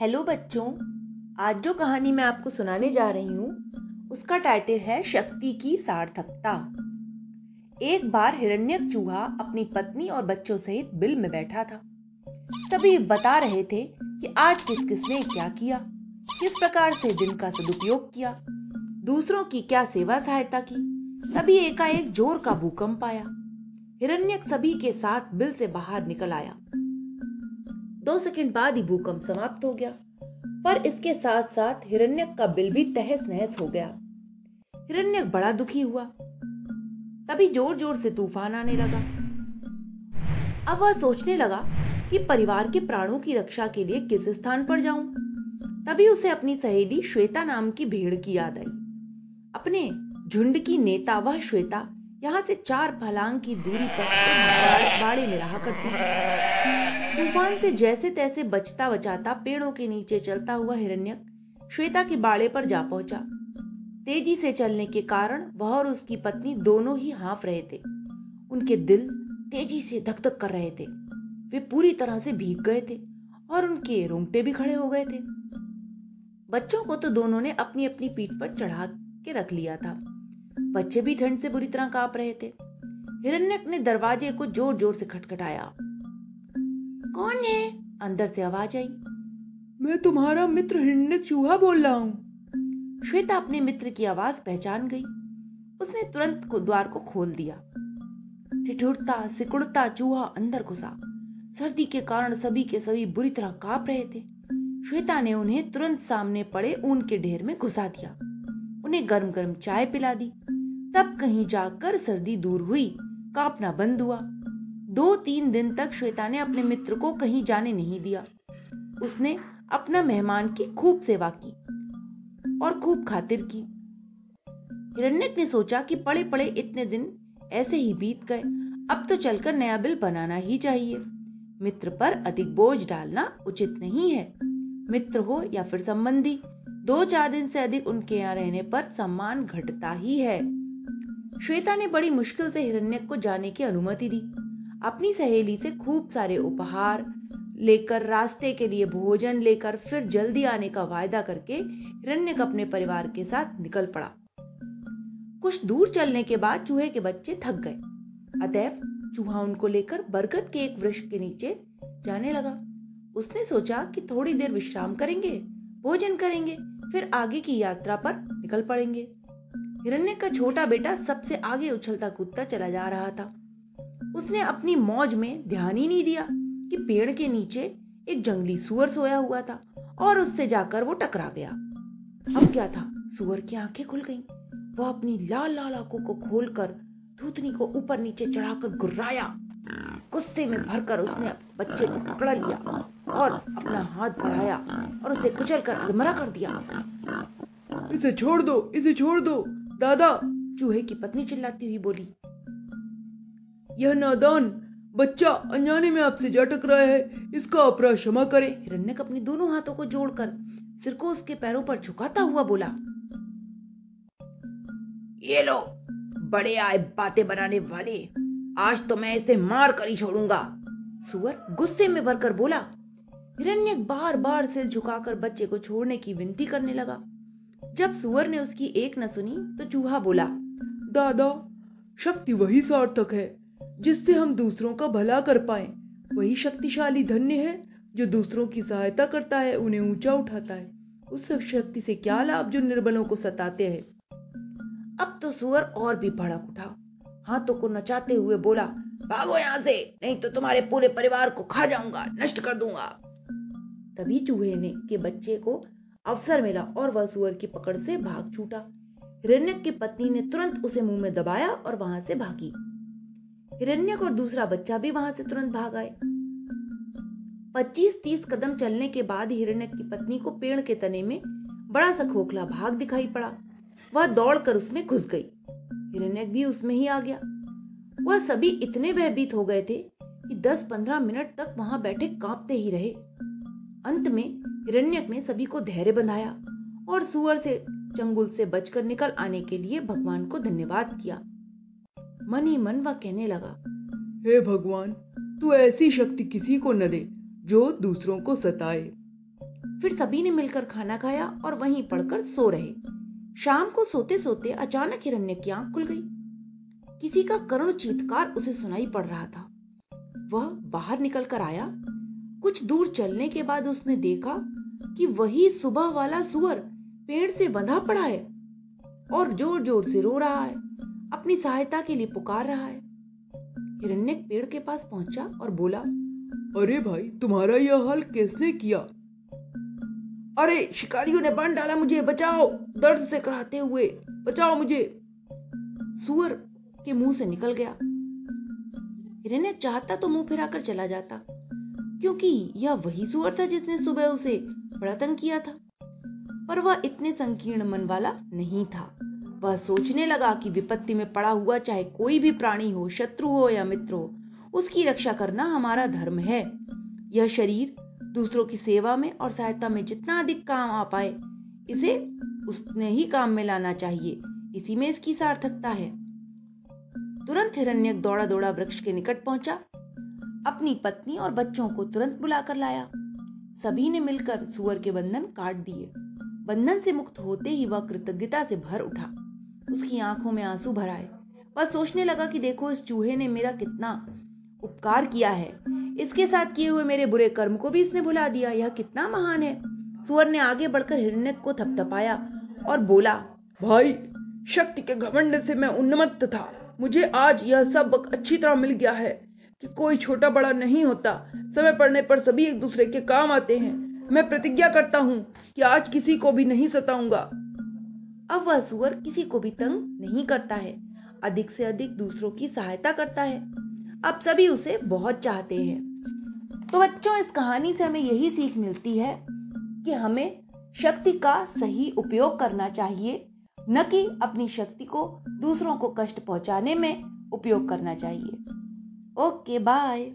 Hello बच्चों, आज जो कहानी मैं आपको सुनाने जा रही हूँ, उसका टाइटल है शक्ति की सार्थकता। एक बार हिरण्यक चूहा अपनी पत्नी और बच्चों सहित बिल में बैठा था। सभी बता रहे थे कि आज किस किसने क्या किया, किस प्रकार से दिन का सदुपयोग किया, दूसरों की क्या सेवा सहायता की। तभी एकाएक ज़ोर का भूकंप आया। हिरण्यक सभी के साथ बिल से बाहर निकल आया। दो सेकंड बाद ही भूकंप समाप्त हो गया। पर इसके साथ साथ हिरण्यक का बिल भी तहस नहस हो गया। हिरण्यक बड़ा दुखी हुआ। तभी ज़ोर ज़ोर से तूफ़ान आने लगा। अब वह सोचने लगा कि परिवार के प्राणों की रक्षा के लिए किस स्थान पर जाऊँ। तभी उसे अपनी सहेली श्वेता नाम की भेड़ की याद आई। अपने झुंड की नेता वह श्वेता यहाँ से चार फलांग की दूरी पर एक बाड़े में रहा करती थी। तूफ़ान से जैसे तैसे बचता बचाता पेड़ों के नीचे चलता हुआ हिरण्यक श्वेता के बाड़े पर जा पहुँचा। तेज़ी से चलने के कारण वह और उसकी पत्नी दोनों ही हाफ़ रहे थे। उनके दिल तेज़ी से धक धक कर रहे थे। वे पूरी तरह से भीग गए थे और उनके रोंगटे भी खड़े हो गए थे। बच्चों को तो दोनों ने अपनी अपनी पीठ पर चढ़ा के रख लिया था। बच्चे भी ठंड से बुरी तरह काँप रहे थे। हिरण्यक ने दरवाजे को ज़ोर ज़ोर से खटखटाया। कौन है? अंदर से आवाज़ आई। मैं तुम्हारा मित्र हिरण्य चूहा बोल रहा हूँ। श्वेता अपने मित्र की आवाज़ पहचान गई। उसने तुरंत को द्वार को खोल दिया। ठिठुरता सिकुड़ता चूहा अंदर घुसा। सर्दी के कारण सभी के सभी बुरी तरह काँप रहे थे। श्वेता ने उन्हें तुरंत सामने पड़े ऊन के ढेर में घुसा दिया। उन्हें गर्म गर्म चाय पिला दी। तब कहीं जाकर सर्दी दूर हुई, कांपना बंद हुआ। दो तीन दिन तक श्वेता ने अपने मित्र को कहीं जाने नहीं दिया। उसने अपना मेहमान की खूब सेवा की और खूब खातिर की। हिरण्यक ने सोचा कि पड़े पड़े इतने दिन ऐसे ही बीत गए, अब तो चलकर नया बिल बनाना ही चाहिए। मित्र पर अधिक बोझ डालना उचित नहीं है। मित्र हो या फिर संबंधी, दो चार दिन से अधिक उनके यहाँ रहने पर सम्मान घटता ही है। श्वेता ने बड़ी मुश्किल से हिरण्यक को जाने की अनुमति दी। अपनी सहेली से खूब सारे उपहार लेकर, रास्ते के लिए भोजन लेकर, फिर जल्दी आने का वायदा करके हिरण्यक अपने परिवार के साथ निकल पड़ा। कुछ दूर चलने के बाद चूहे के बच्चे थक गए। अतएव चूहा उनको लेकर बरगद के एक वृक्ष के नीचे जाने लगा। उसने सोचा कि थोड़ी देर विश्राम करेंगे, भोजन करेंगे, फिर आगे की यात्रा पर निकल पड़ेंगे। हिरण्य का छोटा बेटा सबसे आगे उछलता कूदता चला जा रहा था। उसने अपनी मौज में ध्यान ही नहीं दिया कि पेड़ के नीचे एक जंगली सुअर सोया हुआ था और उससे जाकर वो टकरा गया। अब क्या था? सुअर की आँखें खुल गईं। वह अपनी लाल लाल आँखों को खोलकर धूतनी को ऊपर नीचे चढ़ाकर गुर्राया गुस्से में भरकर उसने बच्चे को पकड़ लिया और अपना हाथ बढ़ाया और उसे कुचलकर अधमरा कर दिया। इसे छोड़ दो, इसे छोड़ दो। दादा, चूहे की पत्नी चिल्लाती हुई बोली, यह नादान बच्चा अनजाने में आपसे जा टकराया है, इसका अपराध क्षमा करें। हिरण्यक अपने दोनों हाथों को जोड़कर सिर को उसके पैरों पर झुकाता हुआ बोला, ये लो, बड़े आए बातें बनाने वाले, आज तो मैं इसे मार कर ही छोड़ूँगा। सुअर गुस्से में भरकर बोला, हिरण्यक बार बार सिर झुकाकर बच्चे को छोड़ने की विनती करने लगा। जब सुअर ने उसकी एक न सुनी तो चूहा बोला, दादा, शक्ति वही सार्थक है, जिससे हम दूसरों का भला कर पाए। वही शक्तिशाली धन्य है, जो दूसरों की सहायता करता है, उन्हें ऊँचा उठाता है। उस शक्ति से क्या लाभ जो निर्बलों को सताते हैं? अब तो सुअर और भी भड़क उठा। हाथों को नचाते हुए बोला, भागो यहाँ से, नहीं तो तुम्हारे पूरे परिवार को खा जाऊँगा, नष्ट कर दूँगा। तभी चूहे ने के बच्चे को अवसर मिला और वह सुअर की पकड़ से भाग छूटा। हिरण्यक की पत्नी ने तुरंत उसे मुँह में दबाया और वहाँ से भागी। हिरण्यक और दूसरा बच्चा भी वहाँ से तुरंत भाग आए। पच्चीस तीस कदम चलने के बाद हिरण्यक की पत्नी को पेड़ के तने में बड़ा सा खोखला भाग दिखाई पड़ा। वह दौड़कर उसमें घुस गई। हिरण्यक भी उसमें ही आ गया। वह सभी इतने भयभीत हो गए थे कि 10-15 मिनट तक वहाँ बैठे कांपते ही रहे। अंत में हिरण्यक ने सभी को धैर्य बंधाया और सुअर से चंगुल से बचकर निकल आने के लिए भगवान को धन्यवाद किया। मन ही मन वह कहने लगा हे भगवान तू ऐसी शक्ति किसी को न दे जो दूसरों को सताए। फिर सभी ने मिलकर खाना खाया और वहीं पड़कर सो रहे। शाम को सोते सोते अचानक हिरण्य की आँख खुल गई। किसी का करुण चीतकार उसे सुनाई पड़ रहा था। वह बाहर निकल कर आया। कुछ दूर चलने के बाद उसने देखा कि वही सुबह वाला सुअर पेड़ से बंधा पड़ा है और ज़ोर ज़ोर से रो रहा है, अपनी सहायता के लिए पुकार रहा है। हिरण्य पेड़ के पास पहुँचा और बोला, अरे भाई, तुम्हारा यह हाल किसने किया? अरे, शिकारियों ने बाँध डाला मुझे, बचाओ! दर्द से कराते हुए, बचाओ मुझे! सुअर के मुँह से निकल गया। हिरण्य चाहता तो मुँह फिराकर चला जाता, क्योंकि यह वही सुअर था जिसने सुबह उसे बड़ा तंग किया था। पर वह इतने संकीर्ण मन वाला नहीं था। वह सोचने लगा कि विपत्ति में पड़ा हुआ चाहे कोई भी प्राणी हो, शत्रु हो या मित्र हो, उसकी रक्षा करना हमारा धर्म है। यह शरीर दूसरों की सेवा में और सहायता में जितना अधिक काम आ पाए, इसे उसने ही काम में लाना चाहिए। इसी में इसकी सार्थकता है। तुरंत हिरण्यक दौड़ा दौड़ा वृक्ष के निकट पहुँचा। अपनी पत्नी और बच्चों को तुरंत बुलाकर लाया। सभी ने मिलकर सुअर के बंधन काट दिए। बंधन से मुक्त होते ही वह कृतज्ञता से भर उठा। उसकी आँखों में आँसू भर आए वह सोचने लगा कि देखो, इस चूहे ने मेरा कितना उपकार किया है। इसके साथ किए हुए मेरे बुरे कर्म को भी इसने भुला दिया। यह कितना महान है। सुअर ने आगे बढ़कर हिरण्य को थपथपाया और बोला, भाई, शक्ति के घमंड से मैं उन्मत्त था। मुझे आज यह सब अच्छी तरह मिल गया है। कि कोई छोटा बड़ा नहीं होता। समय पड़ने पर सभी एक दूसरे के काम आते हैं। मैं प्रतिज्ञा करता हूँ कि आज किसी को भी नहीं सताऊँगा। अब वह सुअर किसी को भी तंग नहीं करता है। अधिक से अधिक दूसरों की सहायता करता है। अब सभी उसे बहुत चाहते हैं। तो बच्चों, इस कहानी से हमें यही सीख मिलती है कि हमें शक्ति का सही उपयोग करना चाहिए। न कि अपनी शक्ति को दूसरों को कष्ट पहुँचाने में उपयोग करना चाहिए। Okay, bye.